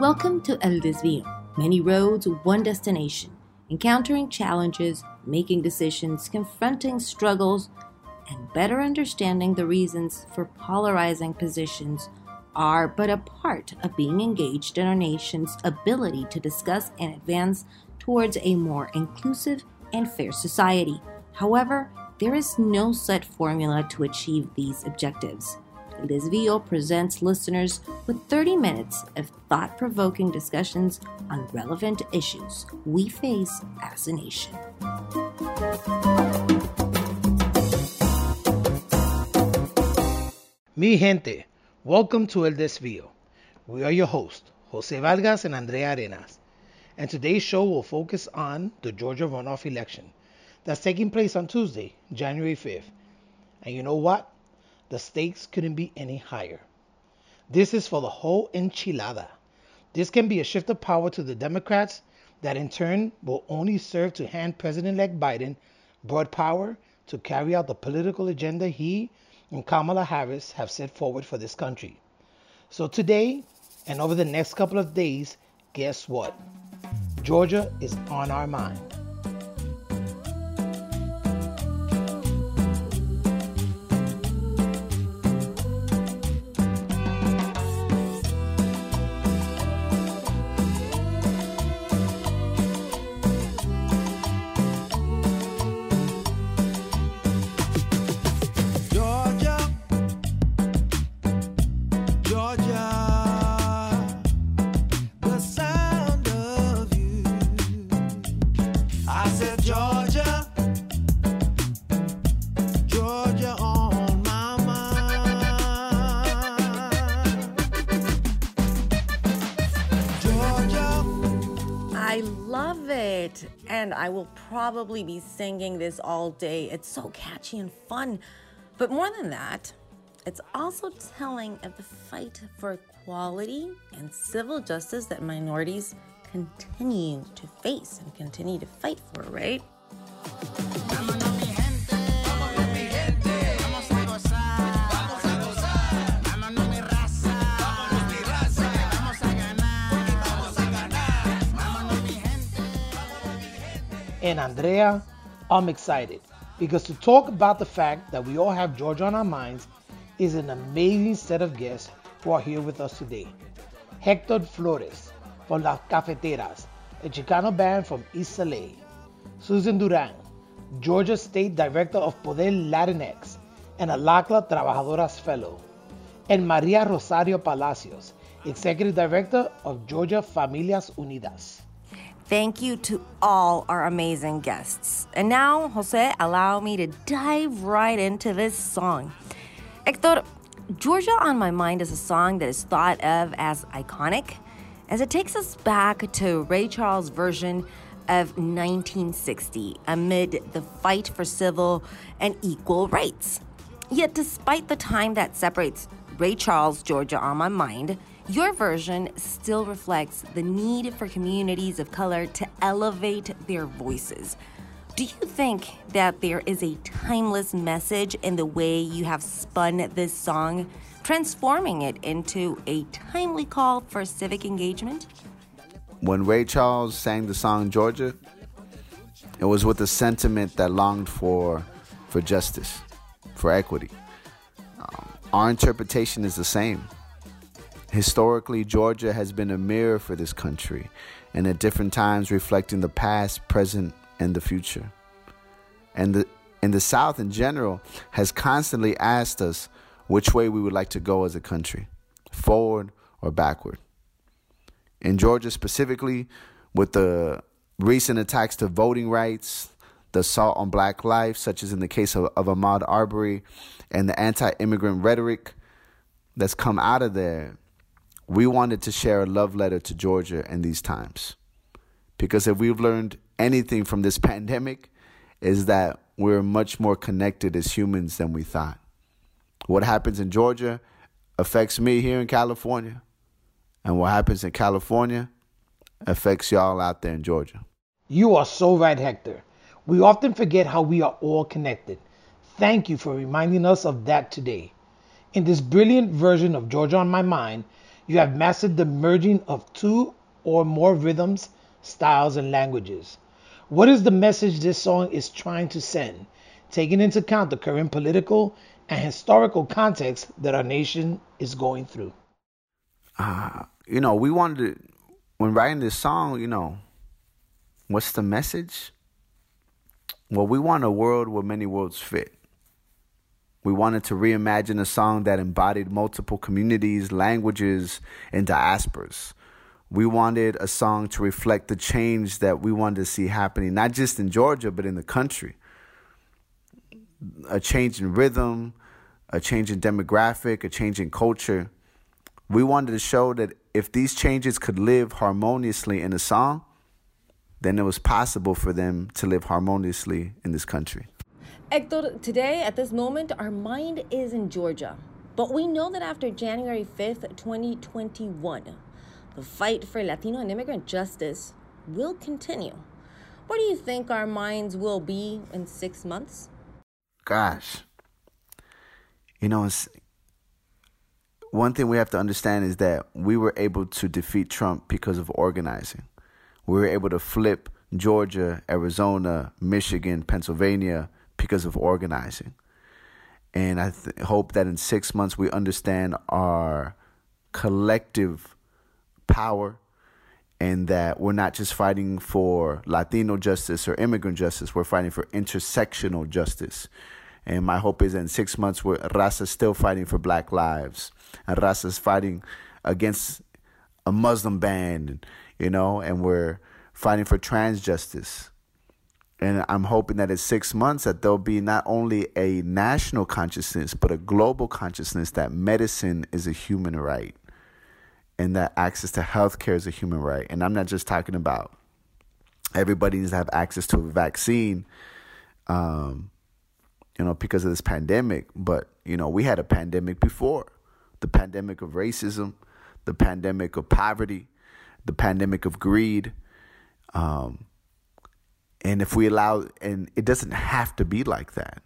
Welcome to El Desvío. Many roads, one destination. Encountering challenges, making decisions, confronting struggles, and better understanding the reasons for polarizing positions are but a part of being engaged in our nation's ability to discuss and advance towards a more inclusive and fair society. However, there is no set formula to achieve these objectives. El Desvío presents listeners with 30 minutes of thought provoking discussions on relevant issues we face as a nation. Mi gente, welcome to El Desvío. We are your hosts, Jose Vargas and Andrea Arenas. And today's show will focus on the Georgia runoff election that's taking place on Tuesday, January 5th. And you know what? The stakes couldn't be any higher. This is for the whole enchilada. This can be a shift of power to the Democrats that in turn will only serve to hand President elect Biden broad power to carry out the political agenda he and Kamala Harris have set forward for this country. So today and over the next couple of days, guess what? Georgia is on our mind. And I will probably be singing this all day. It's so catchy and fun. But more than that, it's also telling of the fight for equality and civil justice that minorities continue to face and continue to fight for, right? And Andrea, I'm excited because to talk about the fact that we all have Georgia on our minds is an amazing set of guests who are here with us today. Hector Flores from Las Cafeteras, a Chicano band from East LA. Susan Duran, Georgia State Director of Poder Latinx and a LCLAA Trabajadoras Fellow. And Maria Rosario Palacios, Executive Director of Georgia Familias Unidas. Thank you to all our amazing guests. And now, Jose, allow me to dive right into this song. Hector, Georgia on My Mind is a song that is thought of as iconic as it takes us back to Ray Charles' version of 1960 amid the fight for civil and equal rights. Yet, despite the time that separates Ray Charles' Georgia on My Mind your version still reflects the need for communities of color to elevate their voices. Do you think that there is a timeless message in the way you have spun this song, transforming it into a timely call for civic engagement? When Ray Charles sang the song Georgia, it was with a sentiment that longed for, for justice, for equity. Um, our interpretation is the same. Historically, Georgia has been a mirror for this country, and at different times reflecting the past, present, and the future. And the, and the South in general has constantly asked us which way we would like to go as a country forward or backward. In Georgia, specifically, with the recent attacks to voting rights, the assault on black life, such as in the case of, of Ahmaud Arbery, and the anti immigrant rhetoric that's come out of there, we wanted to share a love letter to Georgia in these times. Because if we've learned anything from this pandemic, is that we're much more connected as humans than we thought. What happens in Georgia affects me here in California, and what happens in California affects y'all out there in Georgia. You are so right, Hector. We often forget how we are all connected Thank you for reminding us of that today. In this brilliant version of Georgia on My Mind, you have mastered the merging of two or more rhythms, styles, and languages. What is the message this song is trying to send, taking into account the current political and historical context that our nation is going through? Uh, you know, we wanted when writing this song, you know, what's the message? Well, we want a world where many worlds fit. We wanted to reimagine a song that embodied multiple communities, languages, and diasporas. We wanted a song to reflect the change that we wanted to see happening, not just in Georgia, but in the country. A change in rhythm, a change in demographic, a change in culture. We wanted to show that if these changes could live harmoniously in a song, then it was possible for them to live harmoniously in this country. Hector, today at this moment, our mind is in Georgia. But we know that after January 5th, 2021, the fight for Latino and immigrant justice will continue. Where do you think our minds will be in six months? Gosh. You know, it's, one thing we have to understand is that we were able to defeat Trump because of organizing. We were able to flip Georgia, Arizona, Michigan, Pennsylvania, because of organizing. And I th- hope that in six months we understand our collective power and that we're not just fighting for Latino justice or immigrant justice, we're fighting for intersectional justice. And my hope is in six months, we're, Raza is still fighting for black lives. And Raza is fighting against a Muslim ban, you know, and we're fighting for trans justice and I'm hoping that in six months that there'll be not only a national consciousness but a global consciousness that medicine is a human right and that access to healthcare is a human right. And I'm not just talking about everybody needs to have access to a vaccine, um, you know, because of this pandemic. But you know, we had a pandemic before, the pandemic of racism, the pandemic of poverty, the pandemic of greed. Um, and if we allow, and it doesn't have to be like that.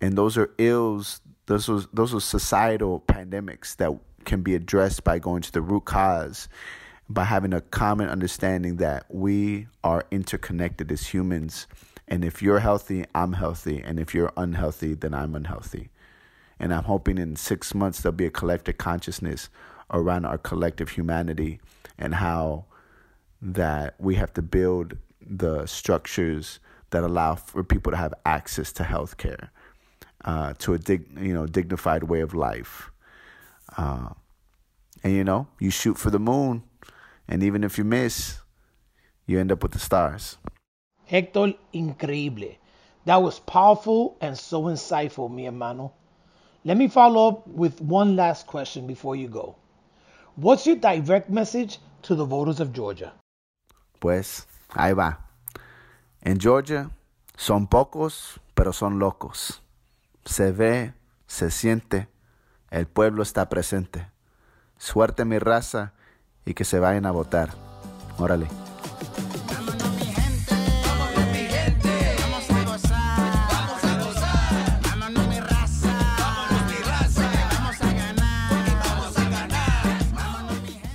And those are ills, those are, those are societal pandemics that can be addressed by going to the root cause, by having a common understanding that we are interconnected as humans. And if you're healthy, I'm healthy. And if you're unhealthy, then I'm unhealthy. And I'm hoping in six months there'll be a collective consciousness around our collective humanity and how that we have to build the structures that allow for people to have access to health care, uh, to a dig, you know dignified way of life. Uh, and you know, you shoot for the moon, and even if you miss, you end up with the stars. Hector, increíble. That was powerful and so insightful, mi hermano. Let me follow up with one last question before you go. What's your direct message to the voters of Georgia? Pues Ahí va. En Georgia son pocos, pero son locos. Se ve, se siente, el pueblo está presente. Suerte mi raza y que se vayan a votar. Órale.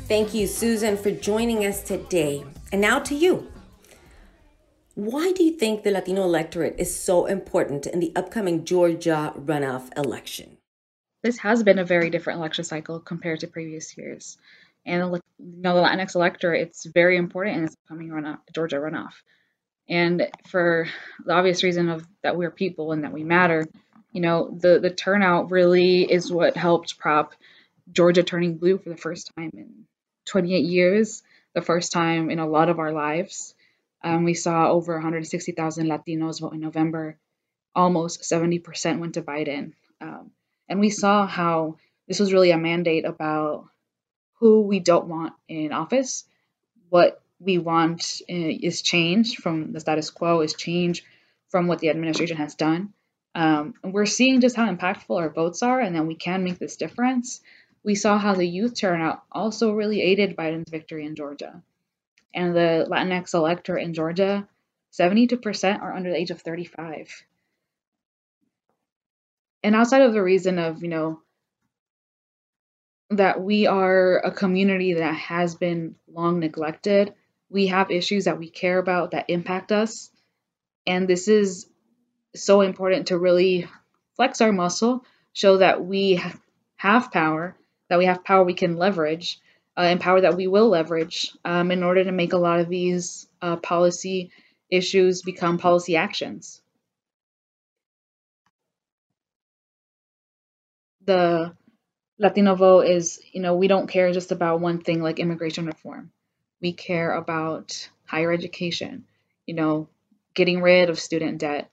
Thank you, Susan, for joining us today. And now to you. Why do you think the Latino electorate is so important in the upcoming Georgia runoff election? This has been a very different election cycle compared to previous years. And you know, the Latinx electorate, it's very important in this upcoming runoff, Georgia runoff. And for the obvious reason of that we're people and that we matter, you know, the, the turnout really is what helped prop Georgia turning blue for the first time in 28 years, the first time in a lot of our lives. Um, we saw over 160,000 Latinos vote in November. Almost 70% went to Biden. Um, and we saw how this was really a mandate about who we don't want in office. What we want uh, is change from the status quo, is change from what the administration has done. Um, and we're seeing just how impactful our votes are and that we can make this difference. We saw how the youth turnout also really aided Biden's victory in Georgia and the Latinx electorate in Georgia, 72% are under the age of 35. and outside of the reason of, you know, that we are a community that has been long neglected, we have issues that we care about that impact us. And this is so important to really flex our muscle, show that we have power, that we have power we can leverage, uh, and power that we will leverage um, in order to make a lot of these uh, policy issues become policy actions. The Latino vote is, you know, we don't care just about one thing like immigration reform. We care about higher education, you know, getting rid of student debt.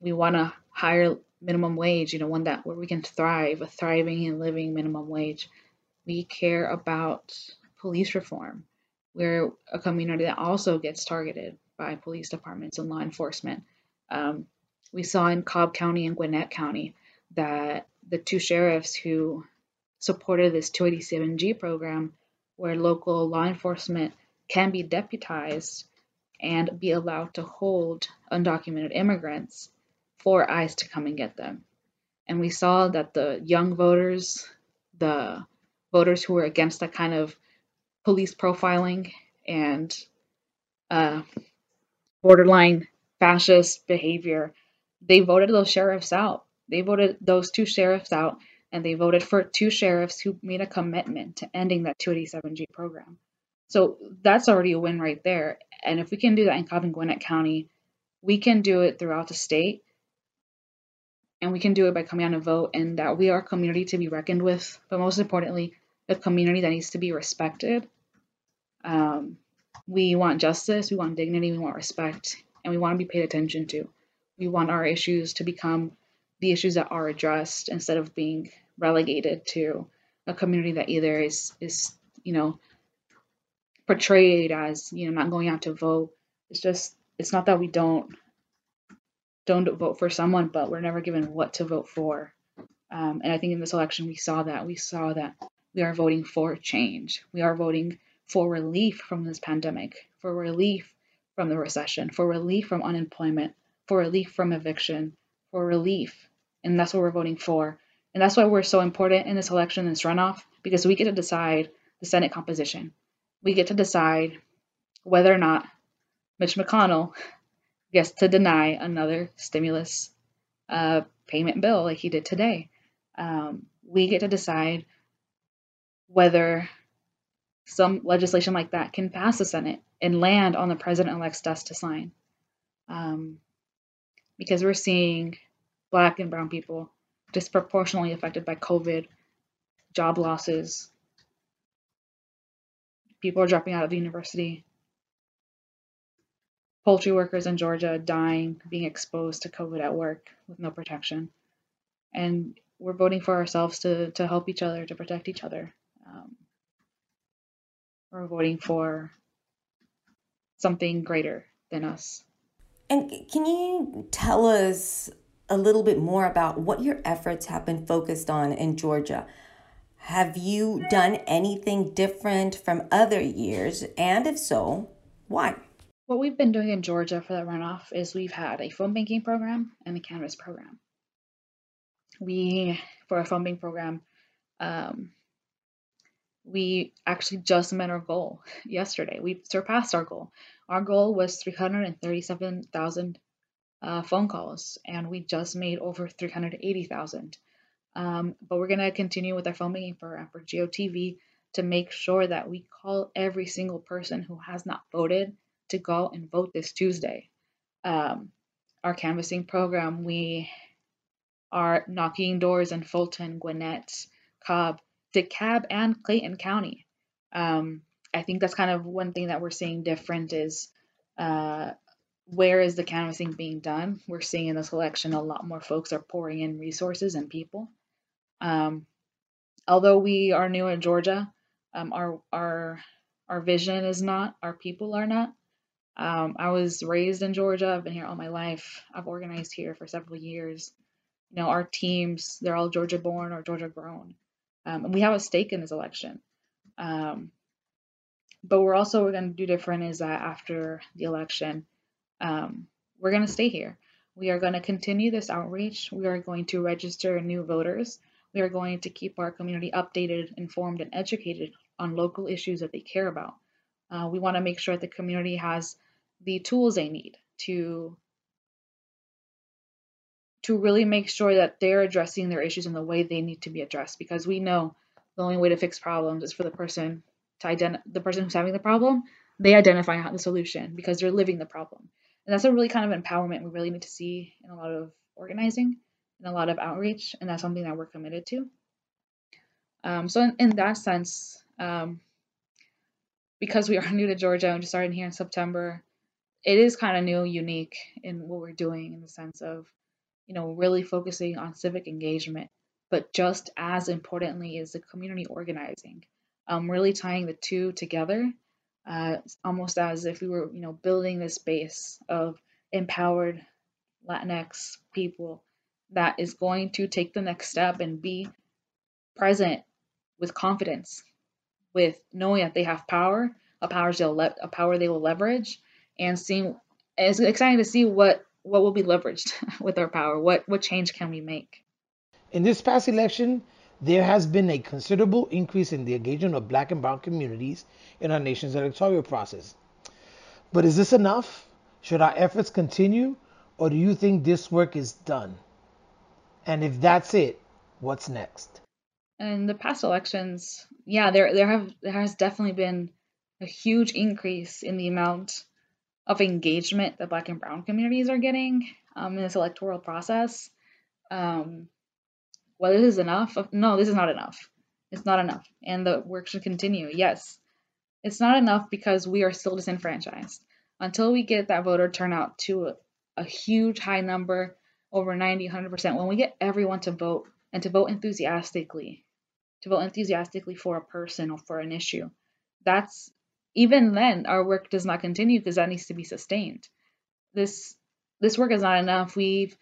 We want a higher minimum wage, you know, one that where we can thrive, a thriving and living minimum wage. We care about police reform. We're a community that also gets targeted by police departments and law enforcement. Um, we saw in Cobb County and Gwinnett County that the two sheriffs who supported this 287G program, where local law enforcement can be deputized and be allowed to hold undocumented immigrants for ICE to come and get them. And we saw that the young voters, the voters who were against that kind of police profiling and uh, borderline fascist behavior, they voted those sheriffs out. They voted those two sheriffs out and they voted for two sheriffs who made a commitment to ending that 287G program. So that's already a win right there. And if we can do that in Cobb and Gwinnett County, we can do it throughout the state. And we can do it by coming out and vote, and that we are a community to be reckoned with, but most importantly, a community that needs to be respected. Um, we want justice, we want dignity, we want respect, and we want to be paid attention to. We want our issues to become the issues that are addressed instead of being relegated to a community that either is is you know portrayed as you know not going out to vote it's just it's not that we don't don't vote for someone but we're never given what to vote for um, and i think in this election we saw that we saw that we are voting for change we are voting for relief from this pandemic for relief from the recession for relief from unemployment for relief from eviction for relief and that's what we're voting for and that's why we're so important in this election, this runoff, because we get to decide the Senate composition. We get to decide whether or not Mitch McConnell gets to deny another stimulus uh, payment bill like he did today. Um, we get to decide whether some legislation like that can pass the Senate and land on the president elect's desk to sign. Um, because we're seeing black and brown people disproportionately affected by COVID, job losses, people are dropping out of the university, poultry workers in Georgia dying, being exposed to COVID at work with no protection. And we're voting for ourselves to, to help each other, to protect each other. Um, we're voting for something greater than us. And can you tell us a little bit more about what your efforts have been focused on in Georgia. Have you done anything different from other years? And if so, why? What we've been doing in Georgia for the runoff is we've had a phone banking program and a Canvass program. We, for our phone banking program, um, we actually just met our goal yesterday. We surpassed our goal. Our goal was 337,000 uh, phone calls, and we just made over 380,000. Um, but we're going to continue with our phone banking program for GOTV to make sure that we call every single person who has not voted to go and vote this Tuesday. Um, our canvassing program, we are knocking doors in Fulton, Gwinnett, Cobb, DeKalb, and Clayton County. Um, I think that's kind of one thing that we're seeing different is uh, where is the canvassing being done? We're seeing in this election a lot more folks are pouring in resources and people. Um, although we are new in Georgia, um, our our our vision is not, our people are not. Um, I was raised in Georgia. I've been here all my life. I've organized here for several years. You know, our teams, they're all Georgia born or Georgia grown. Um, and we have a stake in this election. Um, but we're also we're going to do different is that after the election, um, we're going to stay here. We are going to continue this outreach. We are going to register new voters. We are going to keep our community updated, informed, and educated on local issues that they care about. Uh, we want to make sure that the community has the tools they need to to really make sure that they're addressing their issues in the way they need to be addressed because we know the only way to fix problems is for the person to identify the person who's having the problem they identify the solution because they're living the problem. And that's a really kind of empowerment we really need to see in a lot of organizing and a lot of outreach and that's something that we're committed to. Um, so in, in, that sense um, because we are new to georgia and just started here in september it is kind of new unique in what we're doing in the sense of you know, really focusing on civic engagement. But just as importantly is the community organizing, um, really tying the two together, uh, almost as if we were, you know, building this base of empowered Latinx people that is going to take the next step and be present with confidence, with knowing that they have power, a power they'll le- a power they will leverage, and seeing. It's exciting to see what what will be leveraged with our power? What what change can we make? In this past election, there has been a considerable increase in the engagement of black and brown communities in our nation's electoral process. But is this enough? Should our efforts continue, or do you think this work is done? And if that's it, what's next? In the past elections, yeah, there there have there has definitely been a huge increase in the amount of engagement that Black and Brown communities are getting um, in this electoral process. Um, whether this is enough? No, this is not enough. It's not enough, and the work should continue. Yes, it's not enough because we are still disenfranchised. Until we get that voter turnout to a, a huge high number, over 90, 100%, when we get everyone to vote and to vote enthusiastically, to vote enthusiastically for a person or for an issue, that's even then our work does not continue because that needs to be sustained. This this work is not enough. We've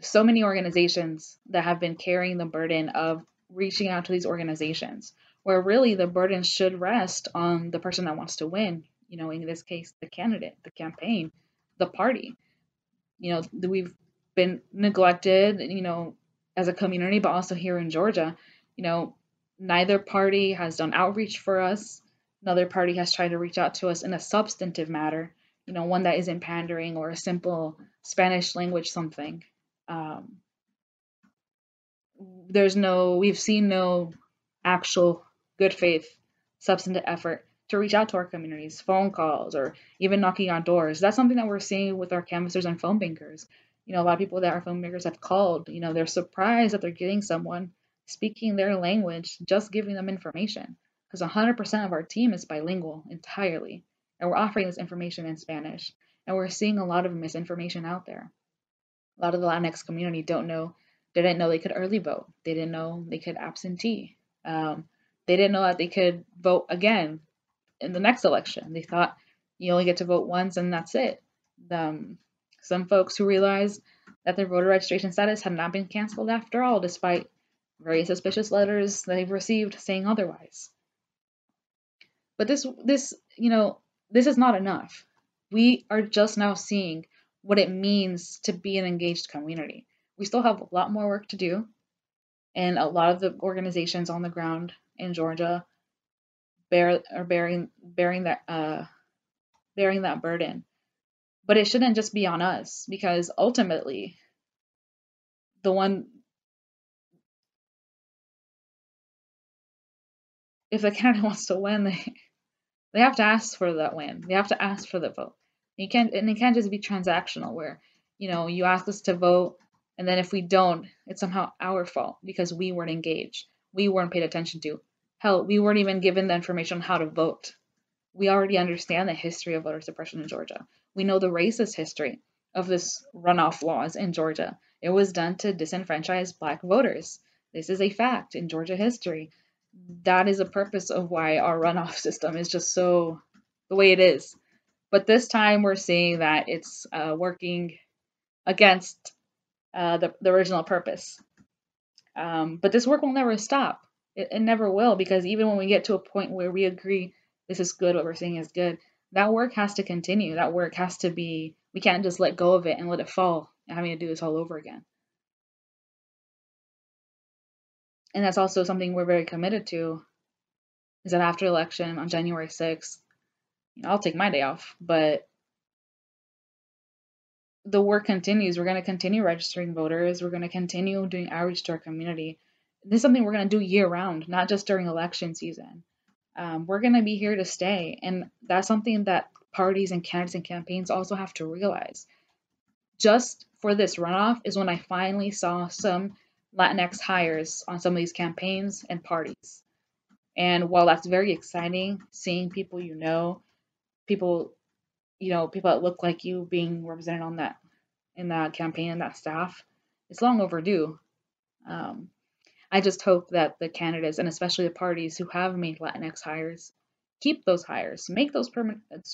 so many organizations that have been carrying the burden of reaching out to these organizations where really the burden should rest on the person that wants to win you know in this case the candidate the campaign the party. You know we've been neglected you know as a community but also here in georgia. You know neither party has done outreach for us another party has tried to reach out to us in a substantive matter, you know, one that isn't pandering or a simple Spanish language something. Um, there's no, we've seen no actual good faith, substantive effort to reach out to our communities, phone calls, or even knocking on doors. That's something that we're seeing with our canvassers and phone bankers. You know, a lot of people that are phone bankers have called, you know, they're surprised that they're getting someone speaking their language, just giving them information because 100% of our team is bilingual entirely, and we're offering this information in Spanish. And we're seeing a lot of misinformation out there. A lot of the Latinx community don't know, they didn't know they could early vote. They didn't know they could absentee. Um, they didn't know that they could vote again in the next election. They thought you only get to vote once and that's it. Um, some folks who realized that their voter registration status had not been canceled after all, despite very suspicious letters they've received saying otherwise. But this this, you know, this is not enough. We are just now seeing what it means to be an engaged community. We still have a lot more work to do. And a lot of the organizations on the ground in Georgia bear are bearing bearing that uh bearing that burden. But it shouldn't just be on us because ultimately the one if the candidate wants to win, they they have to ask for that win. They have to ask for the vote. You can't and it can't just be transactional where, you know, you ask us to vote and then if we don't, it's somehow our fault because we weren't engaged. We weren't paid attention to. Hell, we weren't even given the information on how to vote. We already understand the history of voter suppression in Georgia. We know the racist history of this runoff laws in Georgia. It was done to disenfranchise black voters. This is a fact in Georgia history that is a purpose of why our runoff system is just so the way it is. But this time we're seeing that it's uh, working against uh, the, the original purpose. Um, but this work will never stop. It, it never will because even when we get to a point where we agree this is good, what we're seeing is good, that work has to continue. That work has to be, we can't just let go of it and let it fall and having to do this all over again. And that's also something we're very committed to is that after election on January 6th, you know, I'll take my day off, but the work continues. We're going to continue registering voters. We're going to continue doing outreach to our community. This is something we're going to do year round, not just during election season. Um, we're going to be here to stay. And that's something that parties and candidates and campaigns also have to realize. Just for this runoff is when I finally saw some Latinx hires on some of these campaigns and parties. And while that's very exciting, seeing people you know, people, you know, people that look like you being represented on that in that campaign and that staff, it's long overdue. Um, I just hope that the candidates and especially the parties who have made Latinx hires keep those hires, make those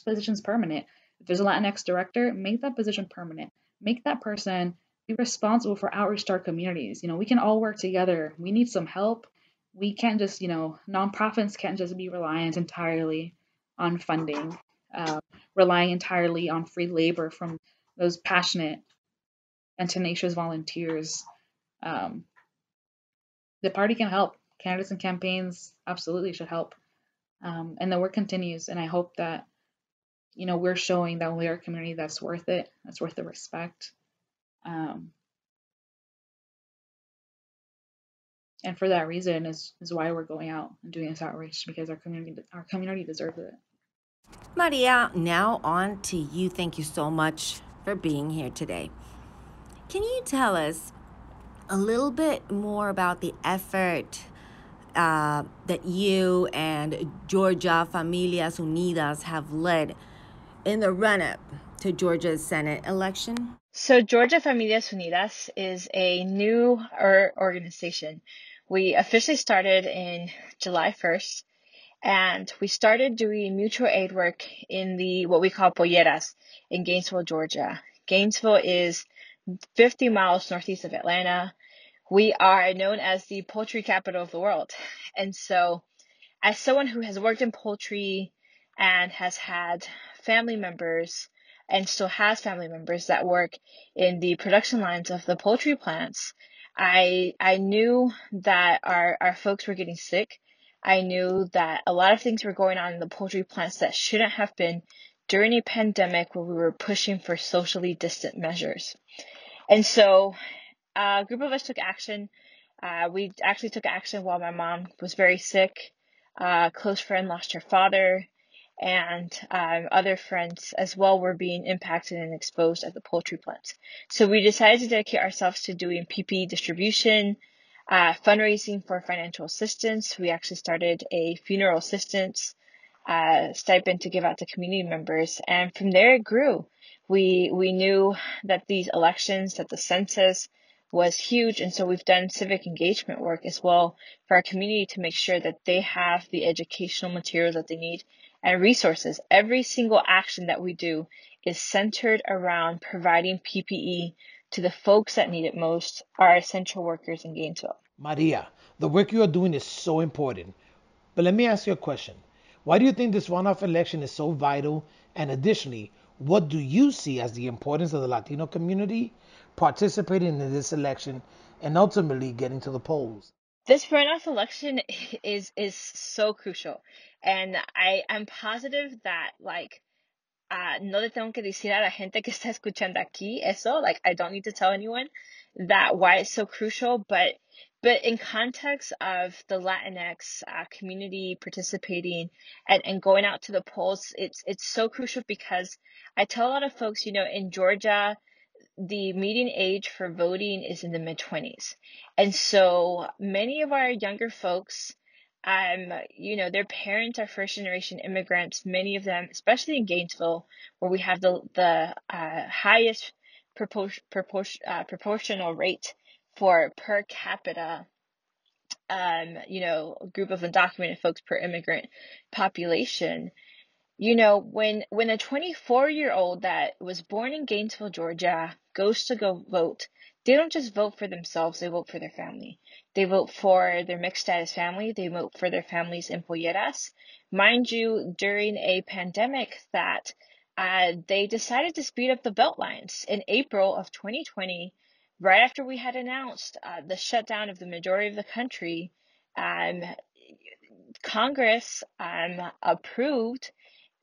positions permanent. If there's a Latinx director, make that position permanent. Make that person be responsible for outreach to our communities. You know, we can all work together. We need some help. We can't just, you know, nonprofits can't just be reliant entirely on funding, uh, relying entirely on free labor from those passionate and tenacious volunteers. Um, the party can help. Candidates and campaigns absolutely should help. Um, and the work continues. And I hope that, you know, we're showing that we are a community that's worth it, that's worth the respect. Um, and for that reason is, is why we're going out and doing this outreach because our community our community deserves it. Maria, now on to you. Thank you so much for being here today. Can you tell us a little bit more about the effort uh, that you and Georgia Familias Unidas have led in the run up to Georgia's Senate election? So, Georgia Familias Unidas is a new organization. We officially started in July 1st, and we started doing mutual aid work in the what we call polleras in Gainesville, Georgia. Gainesville is 50 miles northeast of Atlanta. We are known as the poultry capital of the world. And so, as someone who has worked in poultry and has had family members and still has family members that work in the production lines of the poultry plants, I I knew that our, our folks were getting sick. I knew that a lot of things were going on in the poultry plants that shouldn't have been during a pandemic where we were pushing for socially distant measures. And so a group of us took action. Uh, we actually took action while my mom was very sick. A close friend lost her father and um, other friends as well were being impacted and exposed at the poultry plants. So we decided to dedicate ourselves to doing PPE distribution, uh, fundraising for financial assistance. We actually started a funeral assistance uh, stipend to give out to community members, and from there it grew. We we knew that these elections, that the census was huge, and so we've done civic engagement work as well for our community to make sure that they have the educational materials that they need and resources. Every single action that we do is centered around providing PPE to the folks that need it most, our essential workers in Gainesville. Maria, the work you are doing is so important. But let me ask you a question. Why do you think this runoff election is so vital? And additionally, what do you see as the importance of the Latino community participating in this election and ultimately getting to the polls? This runoff election is is so crucial, and I I'm positive that like uh, no le tengo que decir a la gente que está escuchando aquí eso like I don't need to tell anyone that why it's so crucial, but but in context of the Latinx uh, community participating and, and going out to the polls, it's it's so crucial because I tell a lot of folks, you know, in Georgia, the median age for voting is in the mid 20s. And so many of our younger folks, um, you know, their parents are first generation immigrants, many of them, especially in Gainesville, where we have the, the uh, highest propor- propor- uh, proportional rate for per capita um, you know, group of undocumented folks per immigrant population you know when when a 24 year old that was born in gainesville georgia goes to go vote they don't just vote for themselves they vote for their family they vote for their mixed status family they vote for their families in polleras mind you during a pandemic that uh, they decided to speed up the belt lines in April of 2020, right after we had announced uh, the shutdown of the majority of the country. Um, Congress um, approved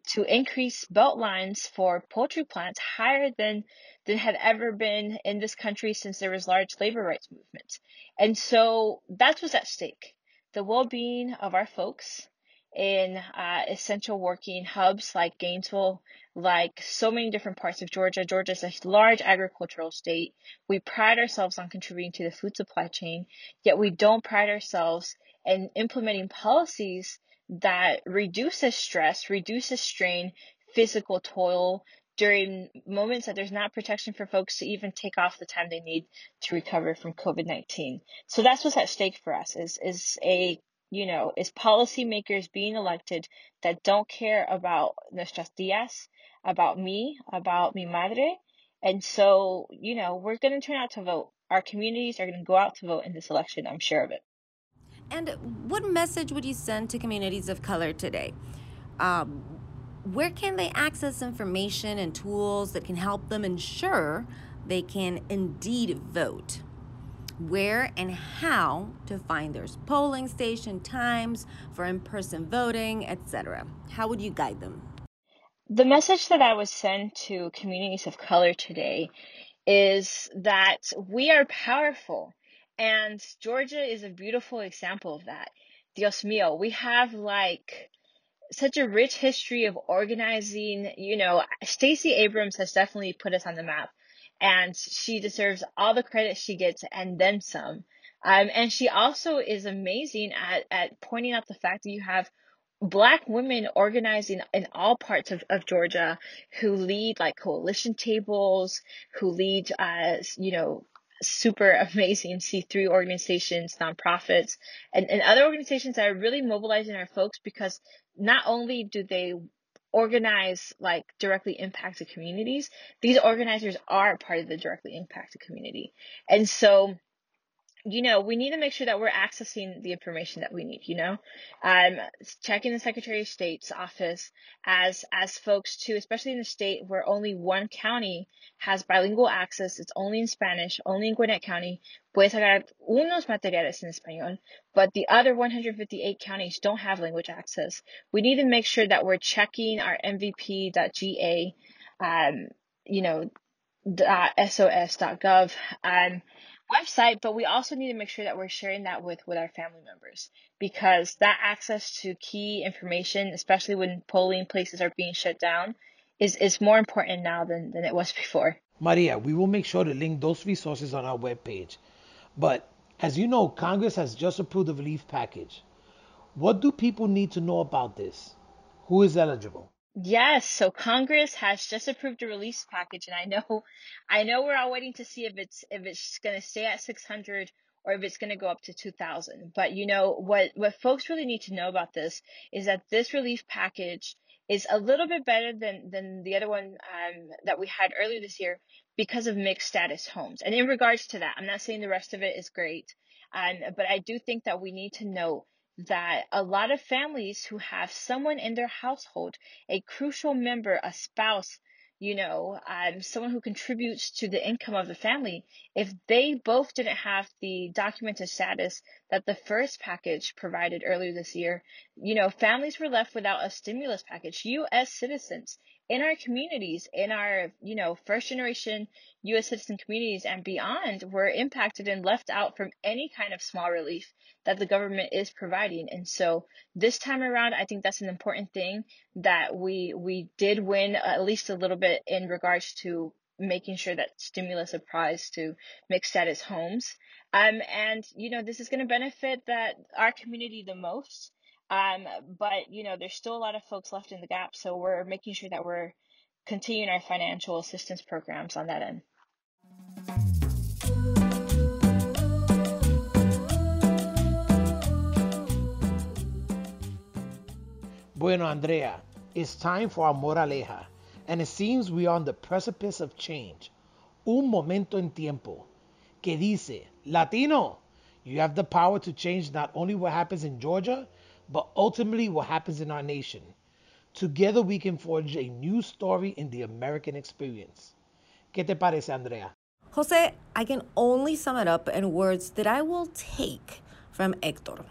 to increase belt lines for poultry plants higher than than had ever been in this country since there was large labor rights movements. And so that's what's at stake. The well-being of our folks in uh, essential working hubs like Gainesville, like so many different parts of Georgia. Georgia is a large agricultural state. We pride ourselves on contributing to the food supply chain, yet we don't pride ourselves in implementing policies that reduces stress, reduces strain, physical toil during moments that there's not protection for folks to even take off the time they need to recover from COVID-19. So that's what's at stake for us is, is a, you know, is policymakers being elected that don't care about nuestras tías, about me, about mi madre. And so, you know, we're going to turn out to vote. Our communities are going to go out to vote in this election. I'm sure of it. And what message would you send to communities of color today? Um, where can they access information and tools that can help them ensure they can indeed vote? Where and how to find their polling station times for in person voting, etc. How would you guide them? The message that I would send to communities of color today is that we are powerful and Georgia is a beautiful example of that. Dios mío, we have like such a rich history of organizing. You know, Stacey Abrams has definitely put us on the map, and she deserves all the credit she gets and then some. Um, and she also is amazing at, at pointing out the fact that you have black women organizing in all parts of, of Georgia who lead like coalition tables, who lead, uh, you know, super amazing C3 organizations, nonprofits, and, and other organizations that are really mobilizing our folks because not only do they organize like directly impacted communities, these organizers are part of the directly impacted community. And so you know, we need to make sure that we're accessing the information that we need, you know, um, checking the Secretary of State's office as, as folks too, especially in a state where only one county has bilingual access. It's only in Spanish, only in Gwinnett County. Puedes sacar unos materiales en español, but the other 158 counties don't have language access. We need to make sure that we're checking our MVP.ga, um, you know, .sos.gov, um, website, but we also need to make sure that we're sharing that with, with our family members because that access to key information, especially when polling places are being shut down, is, is more important now than, than it was before. Maria, we will make sure to link those resources on our webpage. But as you know, Congress has just approved the relief package. What do people need to know about this? Who is eligible? Yes, so Congress has just approved a release package, and I know, I know we're all waiting to see if it's if it's going to stay at 600 or if it's going to go up to 2,000. But you know what what folks really need to know about this is that this relief package is a little bit better than than the other one um, that we had earlier this year because of mixed status homes. And in regards to that, I'm not saying the rest of it is great, um, but I do think that we need to know that a lot of families who have someone in their household, a crucial member, a spouse, you know, um, someone who contributes to the income of the family, if they both didn't have the documented status that the first package provided earlier this year, you know, families were left without a stimulus package. U.S. citizens in our communities, in our, you know, first generation U.S. citizen communities and beyond were impacted and left out from any kind of small relief that the government is providing. And so this time around, I think that's an important thing that we, we did win at least a little bit in regards to making sure that stimulus applies to mixed status homes. Um, and, you know, this is going to benefit that our community the most. Um, but you know, there's still a lot of folks left in the gap, so we're making sure that we're continuing our financial assistance programs on that end. Bueno, Andrea, it's time for our moraleja, and it seems we are on the precipice of change. Un momento en tiempo. Que dice, Latino, you have the power to change not only what happens in Georgia, but ultimately what happens in our nation. Together we can forge a new story in the American experience. ¿Qué te parece, Andrea? Jose, I can only sum it up in words that I will take from Hector.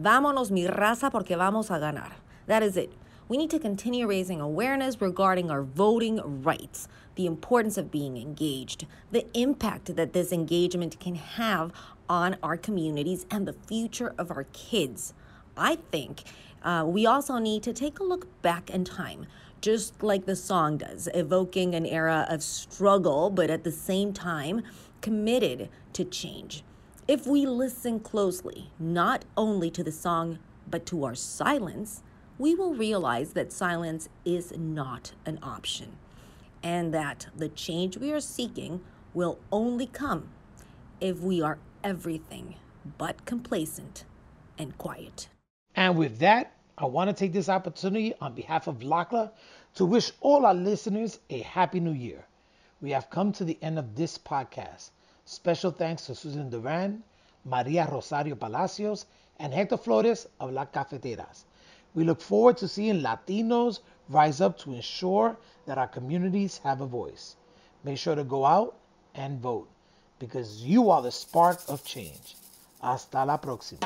Vámonos, mi raza, porque vamos a ganar. That is it. We need to continue raising awareness regarding our voting rights, the importance of being engaged, the impact that this engagement can have on our communities, and the future of our kids. I think uh, we also need to take a look back in time, just like the song does, evoking an era of struggle, but at the same time, committed to change. If we listen closely, not only to the song, but to our silence, we will realize that silence is not an option and that the change we are seeking will only come if we are everything but complacent and quiet. And with that, I want to take this opportunity on behalf of LCLAA to wish all our listeners a happy new year. We have come to the end of this podcast. Special thanks to Susan Duran, Maria Rosario Palacios, and Hector Flores of Las Cafeteras. We look forward to seeing Latinos rise up to ensure that our communities have a voice. Make sure to go out and vote because you are the spark of change. Hasta la próxima.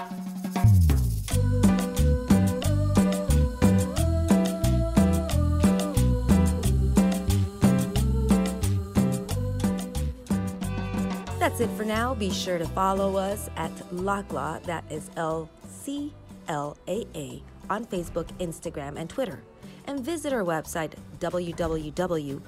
That's it for now. Be sure to follow us at LCLAA, that is L C L A A, on Facebook, Instagram, and Twitter. And visit our website, www.lclaa.org.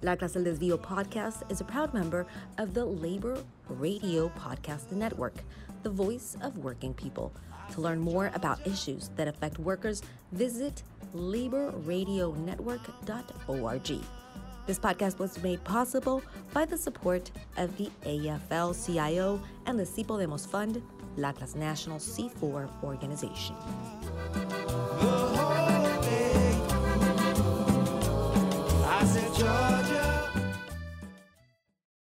La Clase del Desvío podcast is a proud member of the Labor Radio Podcast Network, the voice of working people. To learn more about issues that affect workers, visit laborradionetwork.org. This podcast was made possible by the support of the AFL CIO and the Si Podemos Fund, La National C4 organization. Said, Georgia.